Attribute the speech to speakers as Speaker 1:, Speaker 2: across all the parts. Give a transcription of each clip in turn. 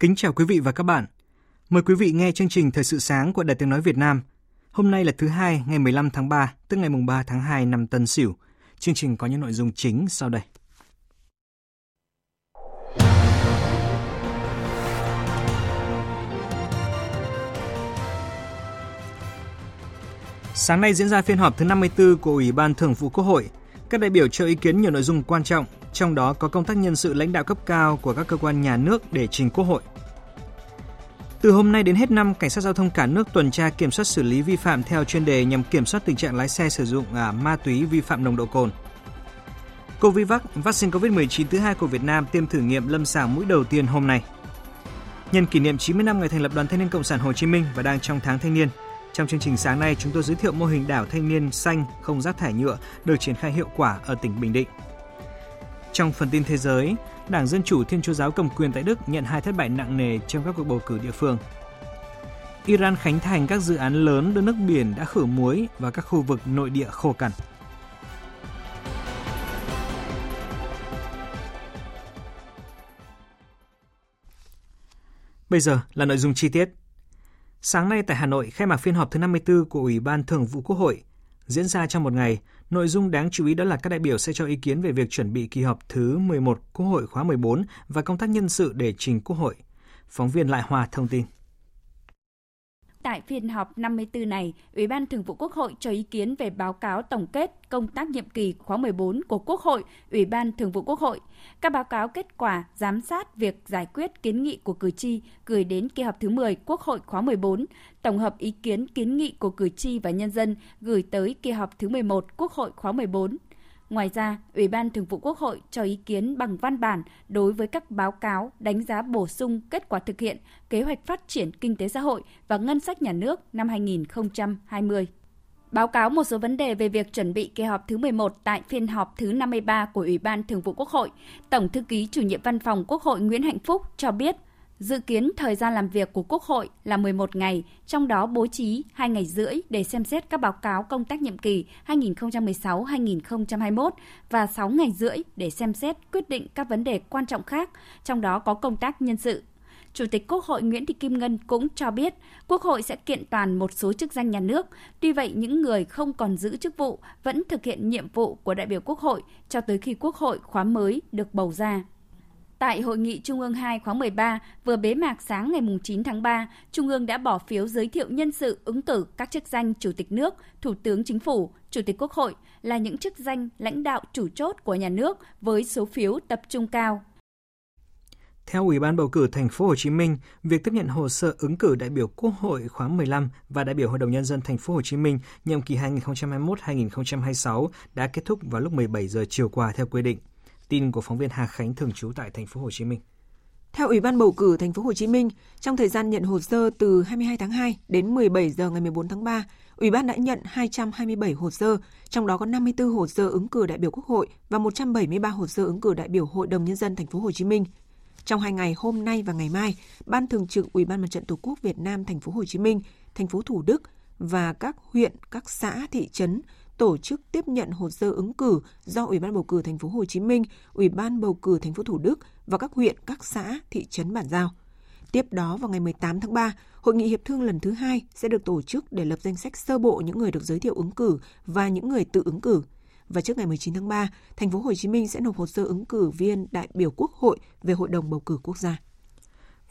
Speaker 1: Kính chào quý vị và các bạn. Mời quý vị nghe chương trình Thời sự sáng của Đài Tiếng Nói Việt Nam. Hôm nay là thứ hai, ngày 15 tháng 3, tức ngày mùng 3 tháng 2 năm Tân Sửu. Chương trình có những nội dung chính sau đây. Sáng nay diễn ra phiên họp thứ 54 của Ủy ban Thường vụ Quốc hội. Các đại biểu cho ý kiến nhiều nội dung quan trọng, trong đó có công tác nhân sự lãnh đạo cấp cao của các cơ quan nhà nước để trình Quốc hội. Từ hôm nay đến hết năm, cảnh sát giao thông cả nước tuần tra kiểm soát xử lý vi phạm theo chuyên đề nhằm kiểm soát tình trạng lái xe sử dụng à, ma túy vi phạm nồng độ cồn. Covivac, vaccine COVID-19 thứ hai của Việt Nam tiêm thử nghiệm lâm sàng mũi đầu tiên hôm nay. Nhân kỷ niệm 90 năm ngày thành lập Đoàn Thanh niên Cộng sản Hồ Chí Minh và đang trong tháng thanh niên, trong chương trình sáng nay, chúng tôi giới thiệu mô hình đảo thanh niên xanh không rác thải nhựa được triển khai hiệu quả ở tỉnh Bình Định. Trong phần tin thế giới, Đảng Dân Chủ Thiên Chúa Giáo cầm quyền tại Đức nhận hai thất bại nặng nề trong các cuộc bầu cử địa phương. Iran khánh thành các dự án lớn đưa nước biển đã khử muối và các khu vực nội địa khô cằn. Bây giờ là nội dung chi tiết. Sáng nay tại Hà Nội khai mạc phiên họp thứ 54 của Ủy ban Thường vụ Quốc hội. Diễn ra trong một ngày, nội dung đáng chú ý đó là các đại biểu sẽ cho ý kiến về việc chuẩn bị kỳ họp thứ 11 Quốc hội khóa 14 và công tác nhân sự để trình Quốc hội. Phóng viên Lại Hòa thông tin.
Speaker 2: Tại phiên họp 54 này, Ủy ban Thường vụ Quốc hội cho ý kiến về báo cáo tổng kết công tác nhiệm kỳ khóa 14 của Quốc hội, Ủy ban Thường vụ Quốc hội, các báo cáo kết quả giám sát việc giải quyết kiến nghị của cử tri gửi đến kỳ họp thứ 10 Quốc hội khóa 14, tổng hợp ý kiến kiến nghị của cử tri và nhân dân gửi tới kỳ họp thứ 11 Quốc hội khóa 14. Ngoài ra, Ủy ban Thường vụ Quốc hội cho ý kiến bằng văn bản đối với các báo cáo đánh giá bổ sung kết quả thực hiện kế hoạch phát triển kinh tế xã hội và ngân sách nhà nước năm 2020. Báo cáo một số vấn đề về việc chuẩn bị kỳ họp thứ 11 tại phiên họp thứ 53 của Ủy ban Thường vụ Quốc hội, Tổng thư ký chủ nhiệm văn phòng Quốc hội Nguyễn Hạnh Phúc cho biết Dự kiến thời gian làm việc của Quốc hội là 11 ngày, trong đó bố trí 2 ngày rưỡi để xem xét các báo cáo công tác nhiệm kỳ 2016-2021 và 6 ngày rưỡi để xem xét quyết định các vấn đề quan trọng khác, trong đó có công tác nhân sự. Chủ tịch Quốc hội Nguyễn Thị Kim Ngân cũng cho biết Quốc hội sẽ kiện toàn một số chức danh nhà nước. Tuy vậy, những người không còn giữ chức vụ vẫn thực hiện nhiệm vụ của đại biểu Quốc hội cho tới khi Quốc hội khóa mới được bầu ra. Tại Hội nghị Trung ương 2 khóa 13 vừa bế mạc sáng ngày 9 tháng 3, Trung ương đã bỏ phiếu giới thiệu nhân sự ứng cử các chức danh Chủ tịch nước, Thủ tướng Chính phủ, Chủ tịch Quốc hội là những chức danh lãnh đạo chủ chốt của nhà nước với số phiếu tập trung cao.
Speaker 1: Theo Ủy ban bầu cử thành phố Hồ Chí Minh, việc tiếp nhận hồ sơ ứng cử đại biểu Quốc hội khóa 15 và đại biểu Hội đồng nhân dân thành phố Hồ Chí Minh nhiệm kỳ 2021-2026 đã kết thúc vào lúc 17 giờ chiều qua theo quy định. Tin của phóng viên Hà Khánh thường trú tại thành phố Hồ Chí Minh.
Speaker 3: Theo Ủy ban bầu cử thành phố Hồ Chí Minh, trong thời gian nhận hồ sơ từ 22 tháng 2 đến 17 giờ ngày 14 tháng 3, Ủy ban đã nhận 227 hồ sơ, trong đó có 54 hồ sơ ứng cử đại biểu Quốc hội và 173 hồ sơ ứng cử đại biểu Hội đồng nhân dân thành phố Hồ Chí Minh. Trong hai ngày hôm nay và ngày mai, Ban Thường trực Ủy ban Mặt trận Tổ quốc Việt Nam thành phố Hồ Chí Minh, thành phố Thủ Đức và các huyện, các xã, thị trấn tổ chức tiếp nhận hồ sơ ứng cử do Ủy ban bầu cử thành phố Hồ Chí Minh, Ủy ban bầu cử thành phố Thủ Đức và các huyện, các xã, thị trấn bàn giao. Tiếp đó vào ngày 18 tháng 3, hội nghị hiệp thương lần thứ hai sẽ được tổ chức để lập danh sách sơ bộ những người được giới thiệu ứng cử và những người tự ứng cử. Và trước ngày 19 tháng 3, thành phố Hồ Chí Minh sẽ nộp hồ sơ ứng cử viên đại biểu Quốc hội về Hội đồng bầu cử quốc gia.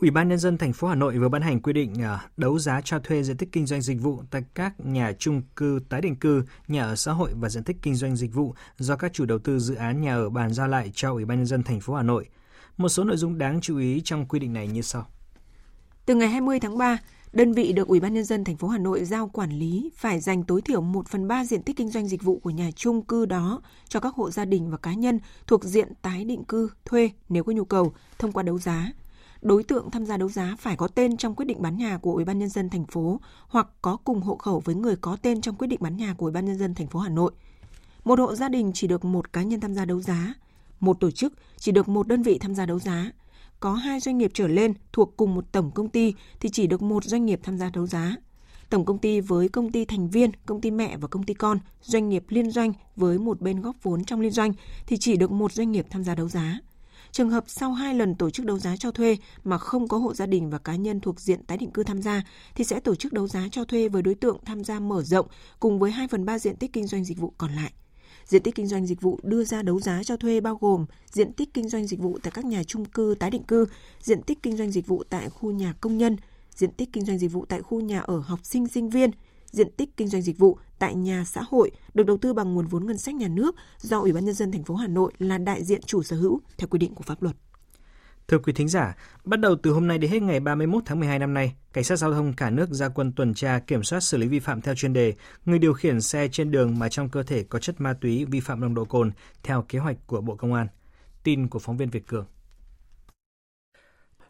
Speaker 1: Ủy ban nhân dân thành phố Hà Nội vừa ban hành quy định à, đấu giá cho thuê diện tích kinh doanh dịch vụ tại các nhà chung cư tái định cư, nhà ở xã hội và diện tích kinh doanh dịch vụ do các chủ đầu tư dự án nhà ở bàn giao lại cho Ủy ban nhân dân thành phố Hà Nội. Một số nội dung đáng chú ý trong quy định này như sau.
Speaker 3: Từ ngày 20 tháng 3, đơn vị được Ủy ban nhân dân thành phố Hà Nội giao quản lý phải dành tối thiểu 1 phần 3 diện tích kinh doanh dịch vụ của nhà chung cư đó cho các hộ gia đình và cá nhân thuộc diện tái định cư thuê nếu có nhu cầu thông qua đấu giá đối tượng tham gia đấu giá phải có tên trong quyết định bán nhà của Ủy ban nhân dân thành phố hoặc có cùng hộ khẩu với người có tên trong quyết định bán nhà của Ủy ban nhân dân thành phố Hà Nội. Một hộ gia đình chỉ được một cá nhân tham gia đấu giá, một tổ chức chỉ được một đơn vị tham gia đấu giá. Có hai doanh nghiệp trở lên thuộc cùng một tổng công ty thì chỉ được một doanh nghiệp tham gia đấu giá. Tổng công ty với công ty thành viên, công ty mẹ và công ty con, doanh nghiệp liên doanh với một bên góp vốn trong liên doanh thì chỉ được một doanh nghiệp tham gia đấu giá. Trường hợp sau hai lần tổ chức đấu giá cho thuê mà không có hộ gia đình và cá nhân thuộc diện tái định cư tham gia thì sẽ tổ chức đấu giá cho thuê với đối tượng tham gia mở rộng cùng với 2 phần 3 diện tích kinh doanh dịch vụ còn lại. Diện tích kinh doanh dịch vụ đưa ra đấu giá cho thuê bao gồm diện tích kinh doanh dịch vụ tại các nhà chung cư tái định cư, diện tích kinh doanh dịch vụ tại khu nhà công nhân, diện tích kinh doanh dịch vụ tại khu nhà ở học sinh sinh viên, diện tích kinh doanh dịch vụ tại nhà xã hội được đầu tư bằng nguồn vốn ngân sách nhà nước do Ủy ban nhân dân thành phố Hà Nội là đại diện chủ sở hữu theo quy định của pháp luật.
Speaker 1: Thưa quý thính giả, bắt đầu từ hôm nay đến hết ngày 31 tháng 12 năm nay, cảnh sát giao thông cả nước ra quân tuần tra kiểm soát xử lý vi phạm theo chuyên đề người điều khiển xe trên đường mà trong cơ thể có chất ma túy vi phạm nồng độ cồn theo kế hoạch của Bộ Công an. Tin của phóng viên Việt Cường.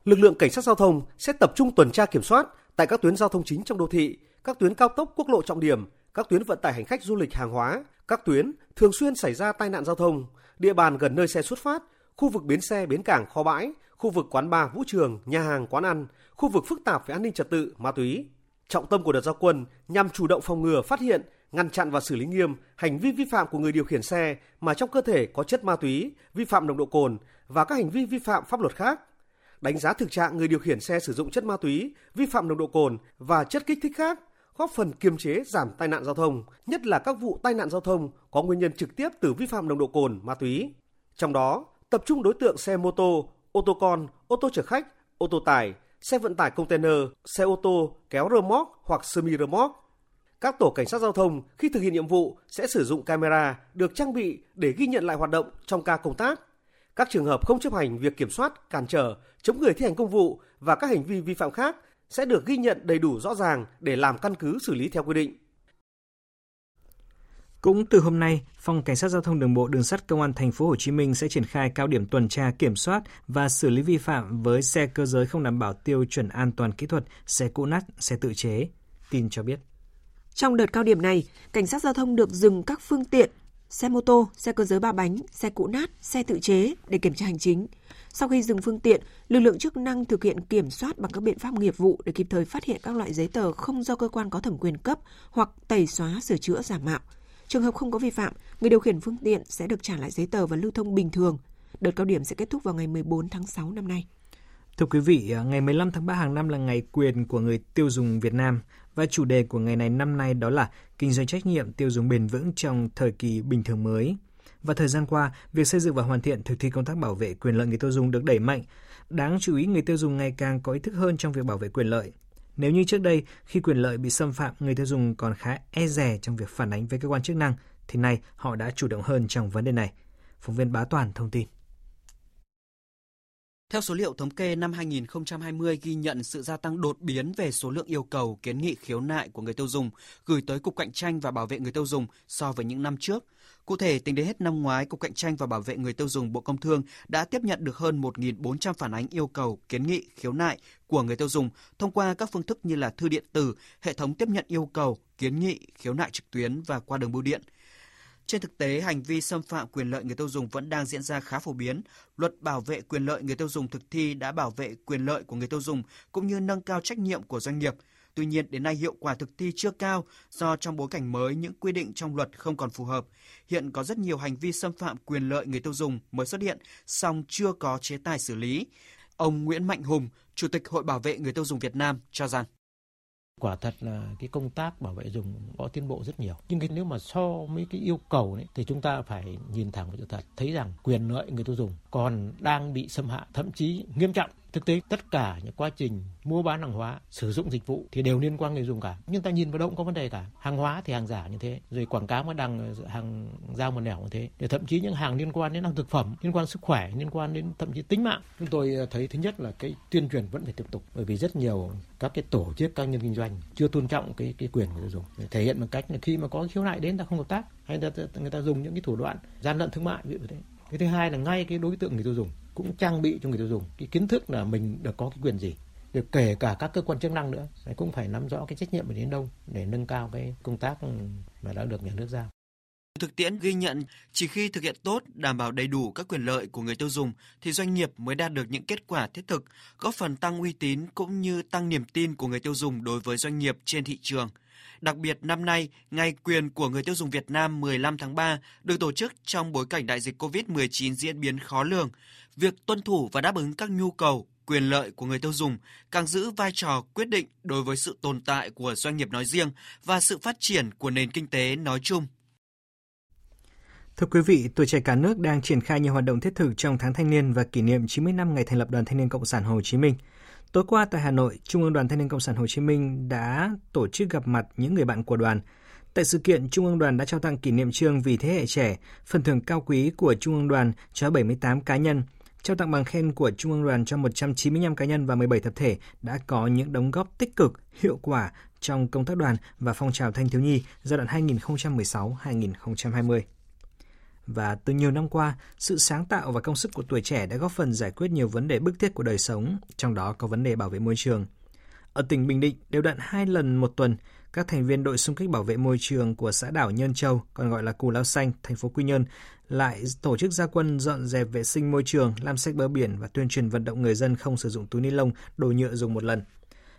Speaker 4: Lực lượng cảnh sát giao thông sẽ tập trung tuần tra kiểm soát tại các tuyến giao thông chính trong đô thị, các tuyến cao tốc quốc lộ trọng điểm, các tuyến vận tải hành khách du lịch hàng hóa, các tuyến thường xuyên xảy ra tai nạn giao thông, địa bàn gần nơi xe xuất phát, khu vực bến xe, bến cảng, kho bãi, khu vực quán bar, vũ trường, nhà hàng, quán ăn, khu vực phức tạp về an ninh trật tự, ma túy. Trọng tâm của đợt giao quân nhằm chủ động phòng ngừa, phát hiện, ngăn chặn và xử lý nghiêm hành vi vi phạm của người điều khiển xe mà trong cơ thể có chất ma túy, vi phạm nồng độ cồn và các hành vi vi phạm pháp luật khác. Đánh giá thực trạng người điều khiển xe sử dụng chất ma túy, vi phạm nồng độ cồn và chất kích thích khác góp phần kiềm chế giảm tai nạn giao thông, nhất là các vụ tai nạn giao thông có nguyên nhân trực tiếp từ vi phạm nồng độ cồn, ma túy. Trong đó, tập trung đối tượng xe mô tô, ô tô con, ô tô chở khách, ô tô tải, xe vận tải container, xe ô tô kéo rơ móc hoặc semi rơ móc. Các tổ cảnh sát giao thông khi thực hiện nhiệm vụ sẽ sử dụng camera được trang bị để ghi nhận lại hoạt động trong ca công tác. Các trường hợp không chấp hành việc kiểm soát, cản trở, chống người thi hành công vụ và các hành vi vi phạm khác sẽ được ghi nhận đầy đủ rõ ràng để làm căn cứ xử lý theo quy định.
Speaker 1: Cũng từ hôm nay, Phòng Cảnh sát Giao thông Đường bộ Đường sắt Công an thành phố Hồ Chí Minh sẽ triển khai cao điểm tuần tra kiểm soát và xử lý vi phạm với xe cơ giới không đảm bảo tiêu chuẩn an toàn kỹ thuật, xe cũ nát, xe tự chế. Tin cho biết.
Speaker 3: Trong đợt cao điểm này, cảnh sát giao thông được dừng các phương tiện xe mô tô, xe cơ giới ba bánh, xe cũ nát, xe tự chế để kiểm tra hành chính. Sau khi dừng phương tiện, lực lượng chức năng thực hiện kiểm soát bằng các biện pháp nghiệp vụ để kịp thời phát hiện các loại giấy tờ không do cơ quan có thẩm quyền cấp hoặc tẩy xóa sửa chữa giả mạo. Trường hợp không có vi phạm, người điều khiển phương tiện sẽ được trả lại giấy tờ và lưu thông bình thường. Đợt cao điểm sẽ kết thúc vào ngày 14 tháng 6 năm nay.
Speaker 1: Thưa quý vị, à, ngày 15 tháng 3 hàng năm là ngày quyền của người tiêu dùng Việt Nam và chủ đề của ngày này năm nay đó là kinh doanh trách nhiệm tiêu dùng bền vững trong thời kỳ bình thường mới. Và thời gian qua, việc xây dựng và hoàn thiện thực thi công tác bảo vệ quyền lợi người tiêu dùng được đẩy mạnh. Đáng chú ý người tiêu dùng ngày càng có ý thức hơn trong việc bảo vệ quyền lợi. Nếu như trước đây, khi quyền lợi bị xâm phạm, người tiêu dùng còn khá e dè trong việc phản ánh với cơ quan chức năng, thì nay họ đã chủ động hơn trong vấn đề này. Phóng viên Bá Toàn thông tin.
Speaker 5: Theo số liệu thống kê năm 2020 ghi nhận sự gia tăng đột biến về số lượng yêu cầu kiến nghị khiếu nại của người tiêu dùng gửi tới Cục Cạnh tranh và Bảo vệ người tiêu dùng so với những năm trước. Cụ thể, tính đến hết năm ngoái, Cục Cạnh tranh và Bảo vệ người tiêu dùng Bộ Công Thương đã tiếp nhận được hơn 1.400 phản ánh yêu cầu kiến nghị khiếu nại của người tiêu dùng thông qua các phương thức như là thư điện tử, hệ thống tiếp nhận yêu cầu, kiến nghị, khiếu nại trực tuyến và qua đường bưu điện – trên thực tế, hành vi xâm phạm quyền lợi người tiêu dùng vẫn đang diễn ra khá phổ biến. Luật bảo vệ quyền lợi người tiêu dùng thực thi đã bảo vệ quyền lợi của người tiêu dùng cũng như nâng cao trách nhiệm của doanh nghiệp. Tuy nhiên, đến nay hiệu quả thực thi chưa cao do trong bối cảnh mới những quy định trong luật không còn phù hợp. Hiện có rất nhiều hành vi xâm phạm quyền lợi người tiêu dùng mới xuất hiện, song chưa có chế tài xử lý. Ông Nguyễn Mạnh Hùng, Chủ tịch Hội Bảo vệ người tiêu dùng Việt Nam cho rằng
Speaker 6: quả thật là cái công tác bảo vệ rừng có tiến bộ rất nhiều. Nhưng cái nếu mà so với cái yêu cầu ấy, thì chúng ta phải nhìn thẳng vào sự thật. Thấy rằng quyền lợi người tiêu dùng còn đang bị xâm hại thậm chí nghiêm trọng. Thực tế tất cả những quá trình mua bán hàng hóa, sử dụng dịch vụ thì đều liên quan người dùng cả. Nhưng ta nhìn vào đâu cũng có vấn đề cả. Hàng hóa thì hàng giả như thế, rồi quảng cáo mà đăng hàng giao một nẻo như thế. Để thậm chí những hàng liên quan đến hàng thực phẩm, liên quan sức khỏe, liên quan đến thậm chí tính mạng. Chúng tôi ờ, thấy thứ nhất là cái tuyên truyền vẫn phải tiếp tục bởi vì rất nhiều các cái tổ chức cá nhân kinh doanh chưa tôn trọng cái cái quyền của người dùng. Để thể hiện bằng cách là khi mà có khiếu nại đến ta không hợp tác hay là người ta dùng những cái thủ đoạn gian lận thương mại ví dụ thế. Cái thứ hai là ngay cái đối tượng người tiêu dùng cũng trang bị cho người tiêu dùng cái kiến thức là mình được có cái quyền gì được kể cả các cơ quan chức năng nữa cũng phải nắm rõ cái trách nhiệm của đến đâu để nâng cao cái công tác mà đã được nhà nước giao.
Speaker 5: Thực tiễn ghi nhận chỉ khi thực hiện tốt, đảm bảo đầy đủ các quyền lợi của người tiêu dùng thì doanh nghiệp mới đạt được những kết quả thiết thực, góp phần tăng uy tín cũng như tăng niềm tin của người tiêu dùng đối với doanh nghiệp trên thị trường. Đặc biệt năm nay, Ngày quyền của người tiêu dùng Việt Nam 15 tháng 3 được tổ chức trong bối cảnh đại dịch COVID-19 diễn biến khó lường. Việc tuân thủ và đáp ứng các nhu cầu, quyền lợi của người tiêu dùng càng giữ vai trò quyết định đối với sự tồn tại của doanh nghiệp nói riêng và sự phát triển của nền kinh tế nói chung.
Speaker 1: Thưa quý vị, tuổi trẻ cả nước đang triển khai nhiều hoạt động thiết thực trong tháng thanh niên và kỷ niệm 90 năm ngày thành lập Đoàn Thanh niên Cộng sản Hồ Chí Minh. Tối qua tại Hà Nội, Trung ương Đoàn Thanh niên Cộng sản Hồ Chí Minh đã tổ chức gặp mặt những người bạn của đoàn. Tại sự kiện, Trung ương Đoàn đã trao tặng kỷ niệm trương vì thế hệ trẻ, phần thưởng cao quý của Trung ương Đoàn cho 78 cá nhân, trao tặng bằng khen của Trung ương Đoàn cho 195 cá nhân và 17 tập thể đã có những đóng góp tích cực, hiệu quả trong công tác đoàn và phong trào thanh thiếu nhi giai đoạn 2016-2020. Và từ nhiều năm qua, sự sáng tạo và công sức của tuổi trẻ đã góp phần giải quyết nhiều vấn đề bức thiết của đời sống, trong đó có vấn đề bảo vệ môi trường. Ở tỉnh Bình Định, đều đặn hai lần một tuần, các thành viên đội xung kích bảo vệ môi trường của xã đảo Nhân Châu, còn gọi là Cù Lao Xanh, thành phố Quy Nhơn, lại tổ chức gia quân dọn dẹp vệ sinh môi trường, làm sạch bờ biển và tuyên truyền vận động người dân không sử dụng túi ni lông, đồ nhựa dùng một lần.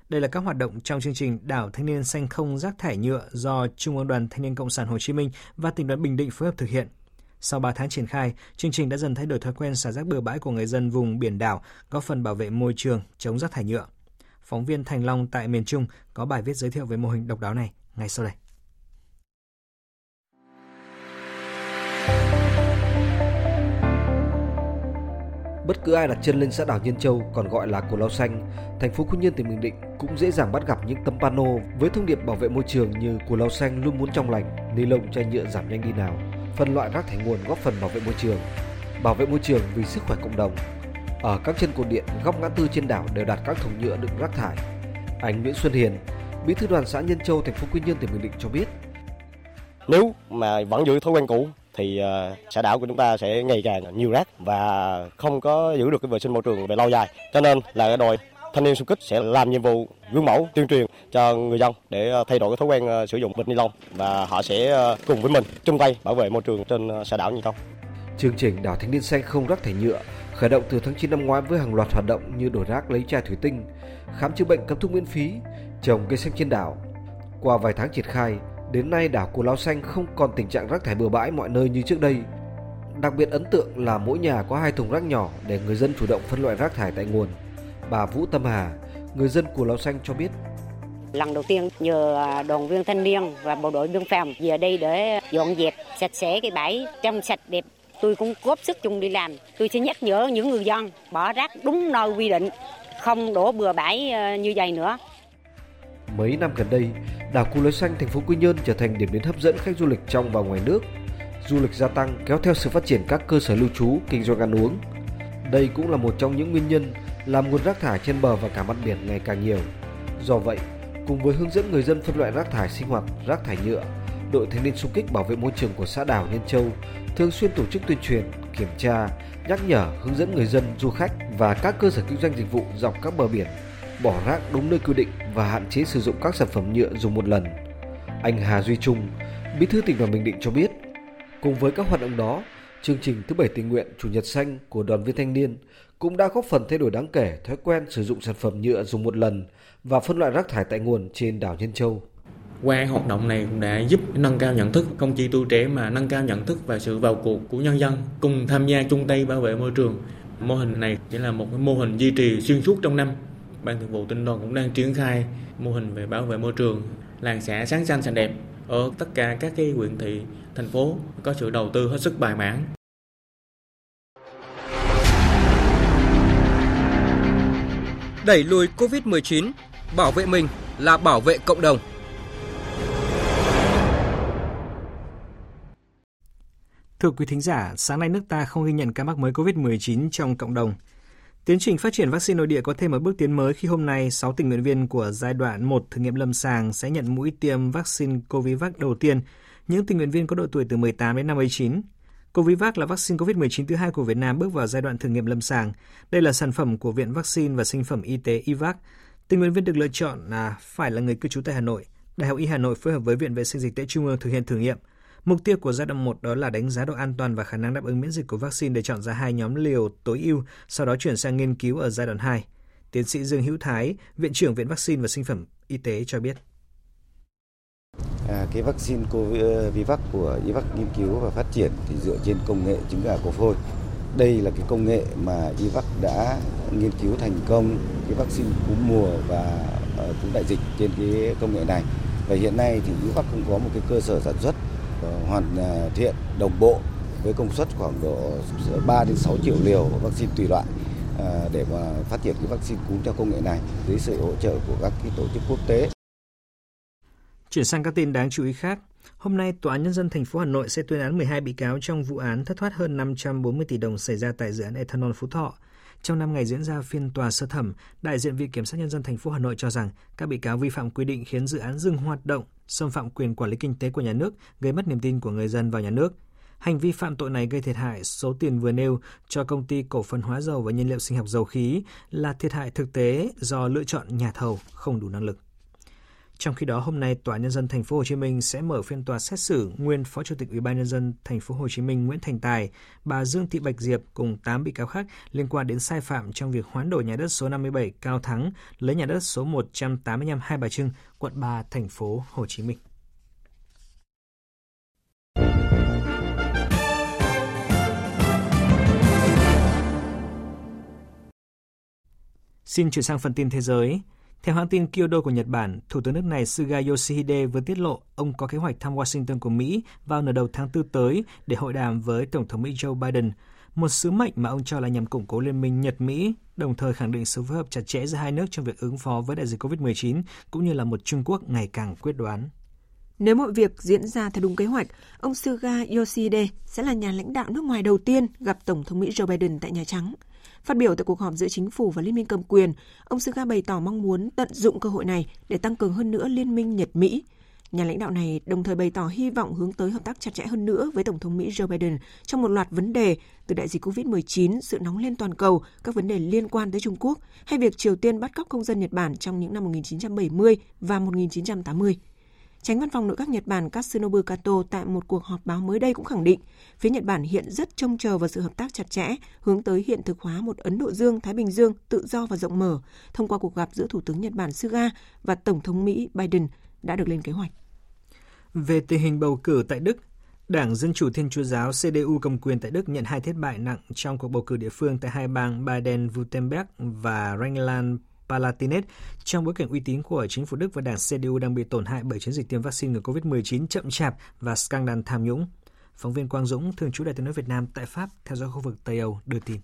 Speaker 1: Đây là các hoạt động trong chương trình Đảo Thanh niên xanh không rác thải nhựa do Trung ương Đoàn Thanh niên Cộng sản Hồ Chí Minh và tỉnh đoàn Bình Định phối hợp thực hiện. Sau 3 tháng triển khai, chương trình đã dần thay đổi thói quen xả rác bừa bãi của người dân vùng biển đảo, góp phần bảo vệ môi trường, chống rác thải nhựa. Phóng viên Thành Long tại miền Trung có bài viết giới thiệu về mô hình độc đáo này ngay sau đây.
Speaker 7: Bất cứ ai đặt chân lên xã đảo Nhân Châu còn gọi là Cù Lao Xanh, thành phố Quy Nhơn tỉnh Bình Định cũng dễ dàng bắt gặp những tấm pano với thông điệp bảo vệ môi trường như Cù Lao Xanh luôn muốn trong lành, ni lông chai nhựa giảm nhanh đi nào, phân loại rác thải nguồn góp phần bảo vệ môi trường, bảo vệ môi trường vì sức khỏe cộng đồng. Ở các chân cột điện, góc ngã tư trên đảo đều đặt các thùng nhựa đựng rác thải. Anh Nguyễn Xuân Hiền, Bí thư đoàn xã Nhân Châu, thành phố Quy Nhơn, tỉnh Bình Định cho biết:
Speaker 8: Nếu mà vẫn giữ thói quen cũ thì ờ, xã đảo của chúng ta sẽ ngày càng nhiều rác và không có giữ được cái vệ sinh môi trường về lâu dài. Cho nên là cái thanh niên xung kích sẽ làm nhiệm vụ gương mẫu tuyên truyền cho người dân để ờ, thay đổi cái thói quen ờ, sử dụng bịch ni lông và họ sẽ ờ, cùng với mình chung tay bảo vệ môi trường trên xã đảo Nhân Châu.
Speaker 7: Chương trình Đảo Thanh niên xanh không rác thải nhựa khởi động từ tháng 9 năm ngoái với hàng loạt hoạt động như đổ rác lấy chai thủy tinh, khám chữa bệnh cấp thuốc miễn phí, trồng cây xanh trên đảo. Qua vài tháng triển khai, đến nay đảo Cù Lao Xanh không còn tình trạng rác thải bừa bãi mọi nơi như trước đây. Đặc biệt ấn tượng là mỗi nhà có hai thùng rác nhỏ để người dân chủ động phân loại rác thải tại nguồn. Bà Vũ Tâm Hà, người dân Cù Lao Xanh cho biết.
Speaker 9: Lần đầu tiên nhờ đoàn viên thanh niên và bộ đội biên phòng về đây để dọn dẹp sạch sẽ cái bãi trong sạch đẹp. Tôi cũng góp sức chung đi làm. Tôi sẽ nhắc nhở những người dân bỏ rác đúng nơi quy định, không đổ bừa bãi ờ, như vậy nữa.
Speaker 7: Mấy năm gần đây, đảo Cù Lao Xanh thành phố Quy Nhơn trở thành điểm đến hấp dẫn khách du lịch trong và ngoài nước. Du lịch gia tăng kéo theo sự phát triển các cơ sở lưu trú, kinh doanh ăn uống. Đây cũng là một trong những nguyên nhân làm nguồn rác thải trên bờ và cả mặt biển ngày càng nhiều. Do vậy, cùng với hướng dẫn người dân phân loại rác thải sinh hoạt, rác thải nhựa, đội thanh niên xung kích bảo vệ môi trường của xã đảo Nhân Châu thường xuyên tổ chức tuyên truyền, kiểm tra, nhắc nhở, hướng dẫn người dân, du khách và các cơ sở kinh doanh dịch vụ dọc các bờ biển bỏ rác đúng nơi quy định và hạn chế sử dụng các sản phẩm nhựa dùng một lần. Anh Hà Duy Trung, Bí thư tỉnh đoàn Bình Định cho biết, cùng với các hoạt động đó, chương trình thứ bảy tình nguyện Chủ nhật xanh của đoàn viên thanh niên cũng đã góp phần thay đổi đáng kể thói quen sử dụng sản phẩm nhựa dùng một lần và phân loại rác thải tại nguồn trên đảo Nhân Châu.
Speaker 10: Qua hoạt động này cũng đã giúp nâng cao nhận thức không chỉ tu trẻ mà nâng cao nhận thức và sự vào cuộc của nhân dân cùng tham gia chung tay bảo vệ môi trường. Mô hình này chỉ là một mô hình duy trì xuyên suốt trong năm Ban Thường vụ tỉnh đoàn cũng đang triển khai mô hình về bảo vệ môi trường, làng xã sáng xanh sạch đẹp ở tất cả các cái huyện thị, thành phố có sự đầu tư hết sức bài bản.
Speaker 1: Đẩy lùi Covid-19, bảo vệ mình là bảo vệ cộng đồng. Thưa quý thính giả, sáng nay nước ta không ghi nhận ca mắc mới COVID-19 trong cộng đồng. Tiến trình phát triển vaccine nội địa có thêm một bước tiến mới khi hôm nay 6 tình nguyện viên của giai đoạn 1 thử nghiệm lâm sàng sẽ nhận mũi tiêm vaccine Covivac đầu tiên. Những tình nguyện viên có độ tuổi từ 18 đến 59. Covivac là vaccine COVID-19 thứ hai của Việt Nam bước vào giai đoạn thử nghiệm lâm sàng. Đây là sản phẩm của Viện Vaccine và Sinh phẩm Y tế IVAC. Tình nguyện viên được lựa chọn là phải là người cư trú tại Hà Nội. Đại học Y Hà Nội phối hợp với Viện Vệ sinh Dịch tễ Trung ương thực hiện thử nghiệm – Mục tiêu của giai đoạn 1 đó là đánh giá độ an toàn và khả năng đáp ứng miễn dịch của vaccine để chọn ra hai nhóm liều tối ưu, sau đó chuyển sang nghiên cứu ở giai đoạn 2. Tiến sĩ Dương Hữu Thái, Viện trưởng Viện Vaccine và Sinh phẩm Y tế cho biết.
Speaker 11: À, cái vaccine Covivac ờ, của Ivac nghiên cứu và phát triển thì dựa trên công nghệ trứng gà cổ phôi. Đây là cái công nghệ mà Ivac đã nghiên cứu thành công cái vaccine cúm mùa và uh, cúm đại dịch trên cái công nghệ này. Và hiện nay thì Ivac cũng có một cái cơ sở sản xuất ờ, hoàn thiện đồng bộ với công suất khoảng độ 3 đến 6 triệu liều vaccine tùy loại để mà phát triển cái vaccine cúm theo công nghệ này dưới sự hỗ trợ của các cái tổ chức quốc tế.
Speaker 1: Chuyển sang các tin đáng chú ý khác, hôm nay Tòa án Nhân dân thành phố Hà Nội sẽ tuyên án 12 bị cáo trong vụ án thất thoát hơn 540 tỷ đồng xảy ra tại dự án Ethanol Phú Thọ. Trong năm ngày diễn ra phiên tòa sơ thẩm, đại diện Viện Kiểm sát Nhân dân thành phố Hà Nội cho rằng các bị cáo vi phạm quy định khiến dự án dừng hoạt động, xâm phạm quyền quản lý kinh tế của nhà nước, gây mất niềm tin của người dân vào nhà nước. Hành vi phạm tội này gây thiệt hại số tiền vừa nêu cho công ty cổ phần hóa dầu và nhiên liệu sinh học dầu khí là thiệt hại thực tế do lựa chọn nhà thầu không đủ năng lực. Trong khi đó, hôm nay Tòa nhân dân thành phố Hồ Chí Minh sẽ mở phiên tòa xét xử nguyên Phó Chủ tịch Ủy ban nhân dân thành phố Hồ Chí Minh Nguyễn Thành Tài, bà Dương Thị Bạch Diệp cùng 8 bị cáo khác liên quan đến sai phạm trong việc hoán đổi nhà đất số 57 Cao Thắng lấy nhà đất số 185 Hai Bà Trưng, quận 3, thành phố Hồ Chí Minh. Xin chuyển sang phần tin thế giới. Theo hãng tin Kyodo của Nhật Bản, Thủ tướng nước này Suga Yoshihide vừa tiết lộ ông có kế hoạch thăm Washington của Mỹ vào nửa đầu tháng 4 tới để hội đàm với Tổng thống Mỹ Joe Biden, một sứ mệnh mà ông cho là nhằm củng cố liên minh Nhật-Mỹ, đồng thời khẳng định sự phối hợp chặt chẽ giữa hai nước trong việc ứng phó với đại dịch COVID-19, cũng như là một Trung Quốc ngày càng quyết đoán.
Speaker 3: Nếu mọi việc diễn ra theo đúng kế hoạch, ông Suga Yoshihide sẽ là nhà lãnh đạo nước ngoài đầu tiên gặp Tổng thống Mỹ Joe Biden tại Nhà Trắng. Phát biểu tại cuộc họp giữa chính phủ và liên minh cầm quyền, ông Suga bày tỏ mong muốn tận dụng cơ hội này để tăng cường hơn nữa liên minh Nhật-Mỹ. Nhà lãnh đạo này đồng thời bày tỏ hy vọng hướng tới hợp tác chặt chẽ hơn nữa với Tổng thống Mỹ Joe Biden trong một loạt vấn đề từ đại dịch COVID-19, sự nóng lên toàn cầu, các vấn đề liên quan tới Trung Quốc hay việc Triều Tiên bắt cóc công dân Nhật Bản trong những năm 1970 và 1980. Tránh văn phòng nội các Nhật Bản Katsunobu Kato tại một cuộc họp báo mới đây cũng khẳng định, phía Nhật Bản hiện rất trông chờ vào sự hợp tác chặt chẽ, hướng tới hiện thực hóa một Ấn Độ Dương-Thái Bình Dương tự do và rộng mở thông qua cuộc gặp giữa Thủ tướng Nhật Bản Suga và Tổng thống Mỹ Biden đã được lên kế hoạch.
Speaker 1: Về tình hình bầu cử tại Đức, Đảng Dân Chủ Thiên Chúa Giáo CDU cầm quyền tại Đức nhận hai thất bại nặng trong cuộc bầu cử địa phương tại hai bang Baden-Württemberg và Rheinland. Palatinate trong bối cảnh uy tín của chính phủ Đức và đảng CDU đang bị tổn hại bởi chiến dịch tiêm vaccine ngừa COVID-19 chậm chạp và scandal tham nhũng. Phóng viên Quang Dũng, thường trú Đại tiếng nói Việt Nam tại Pháp, theo dõi khu vực Tây Âu, đưa tin.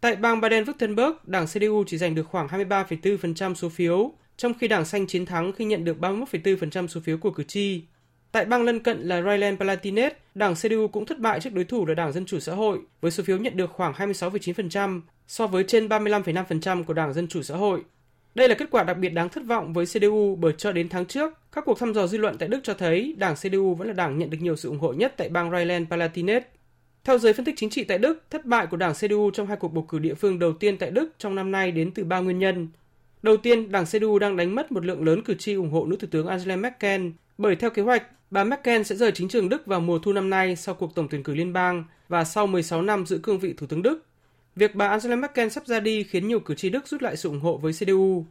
Speaker 12: Tại bang Baden-Württemberg, đảng CDU chỉ giành được khoảng 23,4% số phiếu, trong khi đảng xanh chiến thắng khi nhận được 31,4% số phiếu của cử tri. Tại bang lân cận là Rhineland-Palatinate, đảng CDU cũng thất bại trước đối thủ là Đảng Dân Chủ Xã hội với số phiếu nhận được khoảng 26,9% so với trên 35,5% của Đảng Dân Chủ Xã hội. Đây là kết quả đặc biệt đáng thất vọng với CDU bởi cho đến tháng trước, các cuộc thăm dò dư luận tại Đức cho thấy đảng CDU vẫn là đảng nhận được nhiều sự ủng hộ nhất tại bang Rhineland-Palatinate. Theo giới phân tích chính trị tại Đức, thất bại của đảng CDU trong hai cuộc bầu cử địa phương đầu tiên tại Đức trong năm nay đến từ ba nguyên nhân. Đầu tiên, đảng CDU đang đánh mất một lượng lớn cử tri ủng hộ nữ thủ tướng Angela Merkel bởi theo kế hoạch, bà Merkel sẽ rời chính trường Đức vào mùa thu năm nay sau cuộc tổng tuyển cử liên bang và sau 16 năm giữ cương vị thủ tướng Đức. Việc bà Angela Merkel sắp ra đi khiến nhiều cử tri Đức rút lại sự ủng hộ với CDU.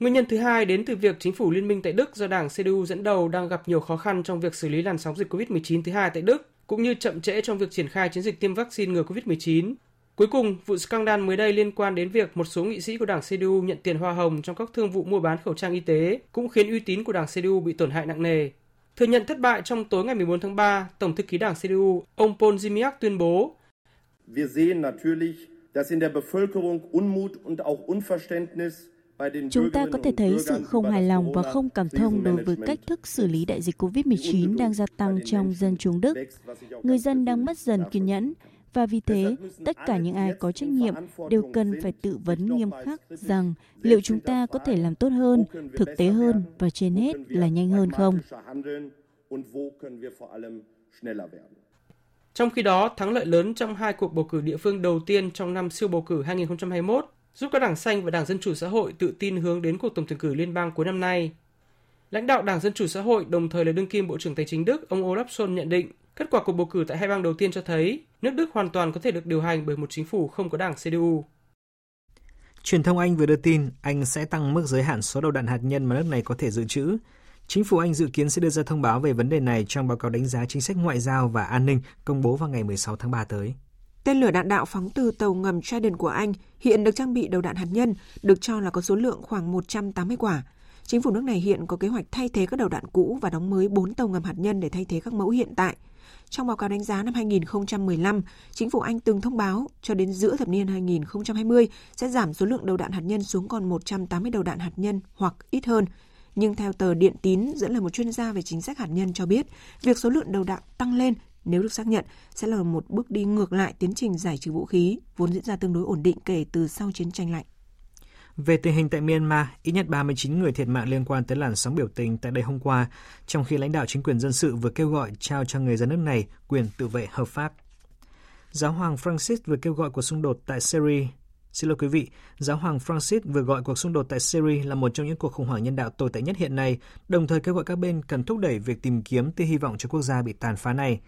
Speaker 12: Nguyên nhân thứ hai đến từ việc chính phủ liên minh tại Đức do đảng CDU dẫn đầu đang gặp nhiều khó khăn trong việc xử lý làn sóng dịch COVID-19 thứ hai tại Đức, cũng như chậm trễ trong việc triển khai chiến dịch tiêm vaccine ngừa COVID-19. Cuối cùng, vụ scandal mới đây liên quan đến việc một số nghị sĩ của đảng CDU nhận tiền hoa hồng trong các thương vụ mua bán khẩu trang y tế cũng khiến uy tín của đảng CDU bị tổn hại nặng nề. Thừa nhận thất bại trong tối ngày 14 tháng 3, Tổng thư ký đảng CDU, ông Paul Ziemiak tuyên bố
Speaker 13: dass in der Bevölkerung Unmut und auch Unverständnis
Speaker 14: Chúng ta có thể thấy sự không hài lòng và không cảm thông đối với cách thức xử lý đại dịch COVID-19 đang gia tăng trong dân chúng Đức. Người dân đang mất dần kiên nhẫn và vì thế, tất cả những ai có trách nhiệm đều cần phải tự vấn nghiêm khắc rằng liệu chúng ta có thể làm tốt hơn, thực tế hơn và trên hết là nhanh hơn không.
Speaker 12: Trong khi đó, thắng lợi lớn trong hai cuộc bầu cử địa phương đầu tiên trong năm siêu bầu cử 2021 giúp các đảng xanh và Đảng Dân Chủ Xã hội tự tin hướng đến cuộc tổng tuyển cử liên bang cuối năm nay. Lãnh đạo Đảng Dân Chủ Xã hội đồng thời là đương kim Bộ trưởng Tài chính Đức ông Olaf Scholz nhận định kết quả cuộc bầu cử tại hai bang đầu tiên cho thấy nước Đức hoàn toàn có thể được điều hành bởi một chính phủ không có đảng CDU.
Speaker 1: Truyền thông Anh vừa đưa tin Anh sẽ tăng mức giới hạn số đầu đạn hạt nhân mà nước này có thể dự trữ. Chính phủ Anh dự kiến sẽ đưa ra thông báo về vấn đề này trong báo cáo đánh giá chính sách ngoại giao và an ninh công bố vào ngày 16 tháng 3 tới.
Speaker 3: Tên lửa đạn đạo phóng từ tàu ngầm Trident của Anh hiện được trang bị đầu đạn hạt nhân, được cho là có số lượng khoảng 180 quả. Chính phủ nước này hiện có kế hoạch thay thế các đầu đạn cũ và đóng mới 4 tàu ngầm hạt nhân để thay thế các mẫu hiện tại. Trong báo cáo đánh giá năm 2015, chính phủ Anh từng thông báo cho đến giữa thập niên 2020 sẽ giảm số lượng đầu đạn hạt nhân xuống còn 180 đầu đạn hạt nhân hoặc ít hơn. Nhưng theo tờ Điện Tín dẫn lời một chuyên gia về chính sách hạt nhân cho biết, việc số lượng đầu đạn tăng lên nếu được xác nhận sẽ là một bước đi ngược lại tiến trình giải trừ vũ khí vốn diễn ra tương đối ổn định kể từ sau chiến tranh lạnh.
Speaker 1: Về tình hình tại Myanmar, ít nhất 39 người thiệt mạng liên quan tới làn sóng biểu tình tại đây hôm qua, trong khi lãnh đạo chính quyền dân sự vừa kêu gọi trao cho người dân nước này quyền tự vệ hợp pháp. Giáo hoàng Francis vừa kêu gọi cuộc xung đột tại Syria Xin lỗi quý vị, Giáo hoàng Francis vừa gọi cuộc xung đột tại Syria là một trong những cuộc khủng hoảng nhân đạo tồi tệ nhất hiện nay, đồng thời kêu gọi các bên cần thúc đẩy việc tìm kiếm tia hy vọng cho quốc gia bị tàn phá này.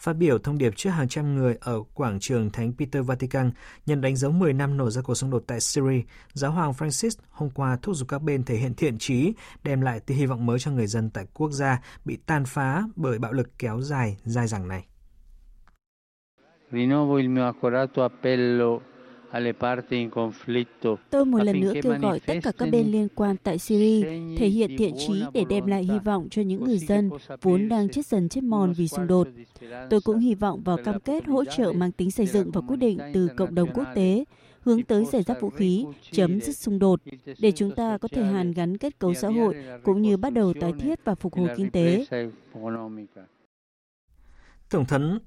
Speaker 1: Phát biểu thông điệp trước hàng trăm người ở quảng trường Thánh Peter Vatican nhân đánh dấu 10 năm nổ ra cuộc xung đột tại Syria, Giáo hoàng Francis hôm qua thúc giục các bên thể hiện thiện trí, đem lại tia hy vọng mới cho người dân tại quốc gia bị tàn phá bởi bạo lực kéo dài, dai dẳng này.
Speaker 15: Rinnovo il mio accorato appello
Speaker 14: Tôi một lần nữa kêu gọi tất cả các bên liên quan tại Syria thể hiện thiện trí để đem lại hy vọng cho những người dân vốn đang chết dần chết mòn vì xung đột. Tôi cũng hy vọng vào cam kết hỗ trợ mang tính xây dựng và quyết định từ cộng đồng quốc tế hướng tới giải giáp vũ khí, chấm dứt xung đột, để chúng ta có thể hàn gắn kết cấu xã hội cũng như bắt đầu tái thiết và phục hồi kinh tế.
Speaker 1: Tổng thống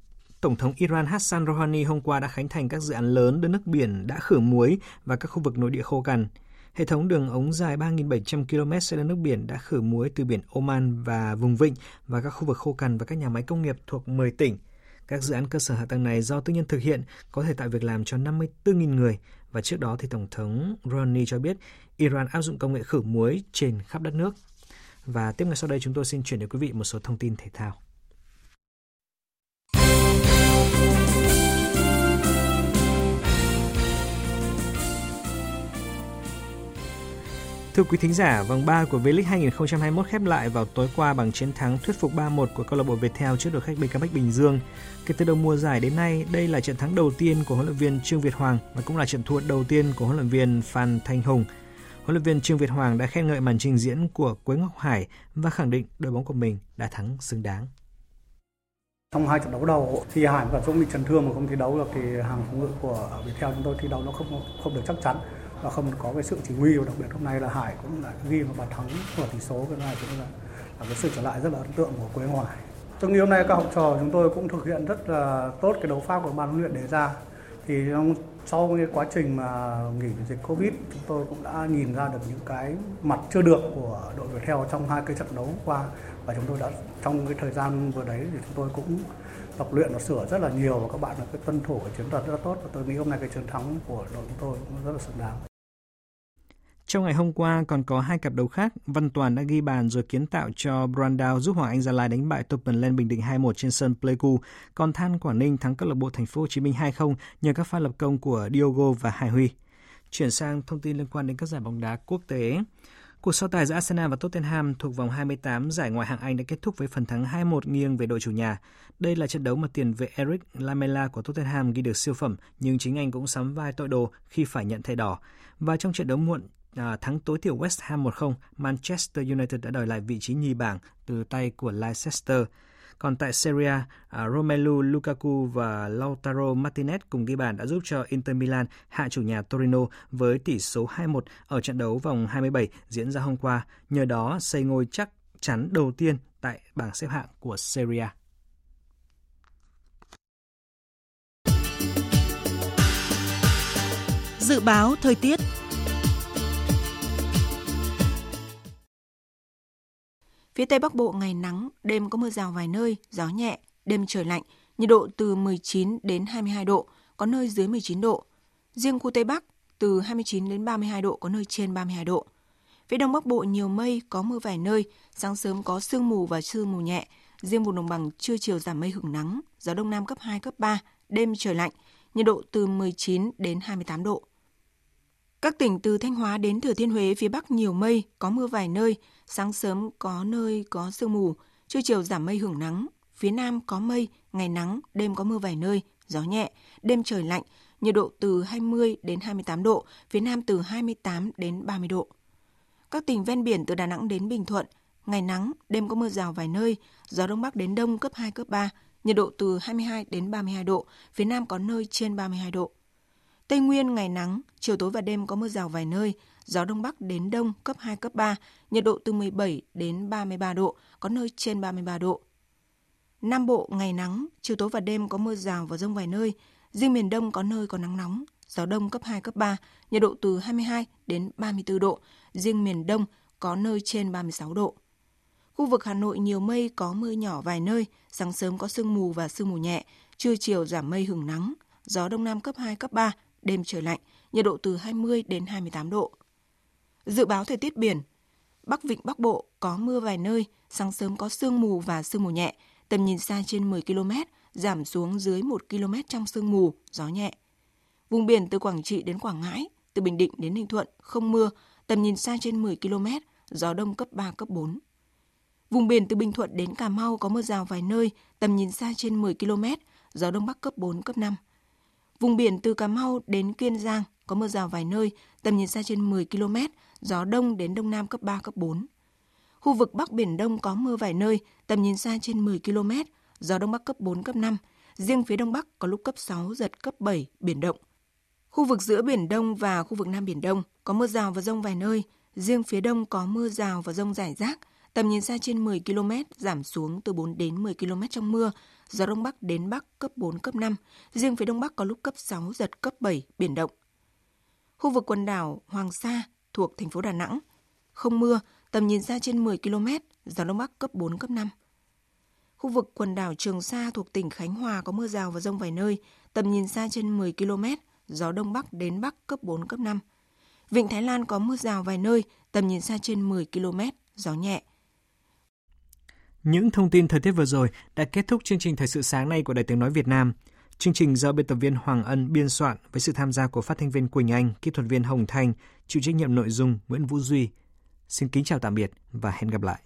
Speaker 1: Tổng thống Iran Hassan Rouhani hôm qua đã khánh thành các dự án lớn đưa nước biển đã khử muối và các khu vực nội địa khô cằn. Hệ thống đường ống dài 3.700 km sẽ đưa nước biển đã khử muối từ biển Oman và vùng vịnh và các khu vực khô cằn và các nhà máy công nghiệp thuộc 10 tỉnh. Các dự án cơ sở hạ tầng này do tư nhân thực hiện, có thể tạo việc làm cho 54.000 người và trước đó thì Tổng thống Rouhani cho biết Iran áp dụng công nghệ khử muối trên khắp đất nước. Và tiếp ngay sau đây chúng tôi xin chuyển đến quý vị một số thông tin thể thao. Thưa quý thính giả, vòng 3 của V-League 2021 khép lại vào tối qua bằng chiến thắng thuyết phục 3-1 của câu lạc bộ Viettel trước đội khách BKM Bình Dương. Kể từ đầu mùa giải đến nay, đây là trận thắng đầu tiên của huấn luyện viên Trương Việt Hoàng và cũng là trận thua đầu tiên của huấn luyện viên Phan Thanh Hùng. Huấn luyện viên Trương Việt Hoàng đã khen ngợi màn trình diễn của Quế Ngọc Hải và khẳng định đội bóng của mình đã thắng xứng đáng.
Speaker 16: Trong hai trận đấu đầu thì Hải và Dũng bị chấn thương mà không thi đấu được thì hàng phòng ngự của Viettel chúng tôi thi đấu nó không không được chắc chắn và không có cái sự chỉ huy và đặc biệt hôm nay là Hải cũng là ghi một bàn thắng của tỷ số cái này cũng là, là cái sự trở lại rất là ấn tượng của Quế Hoài. Tôi nghĩ hôm nay các học trò chúng tôi cũng thực hiện rất là tốt cái đấu pháp của ban huấn luyện đề ra. Thì trong sau cái quá trình mà nghỉ dịch Covid chúng tôi cũng đã nhìn ra được những cái mặt chưa được của đội Viettel trong hai cái trận đấu qua và chúng tôi đã trong cái thời gian vừa đấy thì chúng tôi cũng tập luyện và sửa rất là nhiều và các bạn là cái tuân thủ cái chiến thuật rất là tốt và tôi nghĩ hôm nay cái chiến thắng của đội chúng tôi cũng rất là xứng đáng.
Speaker 1: Trong ngày hôm qua còn có hai cặp đấu khác, Văn Toàn đã ghi bàn rồi kiến tạo cho Brandao giúp Hoàng Anh Gia Lai đánh bại lên Bình Định 2-1 trên sân Pleiku, còn Than Quảng Ninh thắng câu lạc bộ Thành phố Hồ Chí Minh 2-0 nhờ các pha lập công của Diogo và Hải Huy. Chuyển sang thông tin liên quan đến các giải bóng đá quốc tế. Cuộc so tài giữa Arsenal và Tottenham thuộc vòng 28 giải ngoại hạng Anh đã kết thúc với phần thắng 2-1 nghiêng về đội chủ nhà. Đây là trận đấu mà tiền vệ Eric Lamela của Tottenham ghi được siêu phẩm, nhưng chính anh cũng sắm vai tội đồ khi phải nhận thẻ đỏ. Và trong trận đấu muộn à, thắng tối thiểu West Ham 1-0, Manchester United đã đòi lại vị trí nhì bảng từ tay của Leicester. Còn tại Serie A, à, Romelu Lukaku và Lautaro Martinez cùng ghi bàn đã giúp cho Inter Milan hạ chủ nhà Torino với tỷ số 2-1 ở trận đấu vòng 27 diễn ra hôm qua, nhờ đó xây ngôi chắc chắn đầu tiên tại bảng xếp hạng của Serie A.
Speaker 17: Dự báo thời tiết
Speaker 3: Phía Tây Bắc Bộ ngày nắng, đêm có mưa rào vài nơi, gió nhẹ, đêm trời lạnh, nhiệt độ từ 19 đến 22 độ, có nơi dưới 19 độ. Riêng khu Tây Bắc từ 29 đến 32 độ, có nơi trên 32 độ. Phía Đông Bắc Bộ nhiều mây, có mưa vài nơi, sáng sớm có sương mù và sương mù nhẹ. Riêng vùng đồng bằng trưa chiều giảm mây hưởng nắng, gió Đông Nam cấp 2, cấp 3, đêm trời lạnh, nhiệt độ từ 19 đến 28 độ. Các tỉnh từ Thanh Hóa đến Thừa Thiên Huế phía Bắc nhiều mây, có mưa vài nơi, sáng sớm có nơi có sương mù, trưa chiều giảm mây hưởng nắng. Phía Nam có mây, ngày nắng, đêm có mưa vài nơi, gió nhẹ, đêm trời lạnh, nhiệt độ từ 20 đến 28 độ, phía Nam từ 28 đến 30 độ. Các tỉnh ven biển từ Đà Nẵng đến Bình Thuận, ngày nắng, đêm có mưa rào vài nơi, gió đông bắc đến đông cấp 2 cấp 3, nhiệt độ từ 22 đến 32 độ, phía Nam có nơi trên 32 độ. Tây Nguyên ngày nắng, chiều tối và đêm có mưa rào vài nơi, gió đông bắc đến đông cấp 2 cấp 3, nhiệt độ từ 17 đến 33 độ, có nơi trên 33 độ. Nam Bộ ngày nắng, chiều tối và đêm có mưa rào và rông vài nơi, riêng miền Đông có nơi có nắng nóng, gió đông cấp 2 cấp 3, nhiệt độ từ 22 đến 34 độ, riêng miền Đông có nơi trên 36 độ. Khu vực Hà Nội nhiều mây có mưa nhỏ vài nơi, sáng sớm có sương mù và sương mù nhẹ, trưa chiều giảm mây hưởng nắng, gió đông nam cấp 2 cấp 3, đêm trời lạnh, nhiệt độ từ 20 đến 28 độ. Dự báo thời tiết biển, Bắc Vịnh Bắc Bộ có mưa vài nơi, sáng sớm có sương mù và sương mù nhẹ, tầm nhìn xa trên 10 km, giảm xuống dưới 1 km trong sương mù, gió nhẹ. Vùng biển từ Quảng Trị đến Quảng Ngãi, từ Bình Định đến Ninh Thuận không mưa, tầm nhìn xa trên 10 km, gió đông cấp 3, cấp 4. Vùng biển từ Bình Thuận đến Cà Mau có mưa rào vài nơi, tầm nhìn xa trên 10 km, gió đông bắc cấp 4, cấp 5. Vùng biển từ Cà Mau đến Kiên Giang có mưa rào vài nơi, tầm nhìn xa trên 10 km, gió đông đến đông nam cấp 3, cấp 4. Khu vực Bắc Biển Đông có mưa vài nơi, tầm nhìn xa trên 10 km, gió đông bắc cấp 4, cấp 5. Riêng phía đông bắc có lúc cấp 6, giật cấp 7, biển động. Khu vực giữa Biển Đông và khu vực Nam Biển Đông có mưa rào và rông vài nơi, riêng phía đông có mưa rào và rông rải rác, tầm nhìn xa trên 10 km, giảm xuống từ 4 đến 10 km trong mưa, gió đông bắc đến bắc cấp 4, cấp 5, riêng phía đông bắc có lúc cấp 6, giật cấp 7, biển động. Khu vực quần đảo Hoàng Sa thuộc thành phố Đà Nẵng, không mưa, tầm nhìn xa trên 10 km, gió đông bắc cấp 4, cấp 5. Khu vực quần đảo Trường Sa thuộc tỉnh Khánh Hòa có mưa rào và rông vài nơi, tầm nhìn xa trên 10 km, gió đông bắc đến bắc cấp 4, cấp 5. Vịnh Thái Lan có mưa rào vài nơi, tầm nhìn xa trên 10 km, gió nhẹ.
Speaker 1: Những thông tin thời tiết vừa rồi đã kết thúc chương trình Thời sự sáng nay của Đài Tiếng Nói Việt Nam. Chương trình do biên tập viên Hoàng Ân biên soạn với sự tham gia của phát thanh viên Quỳnh Anh, kỹ thuật viên Hồng Thanh, chịu trách nhiệm nội dung Nguyễn Vũ Duy. Xin kính chào tạm biệt và hẹn gặp lại.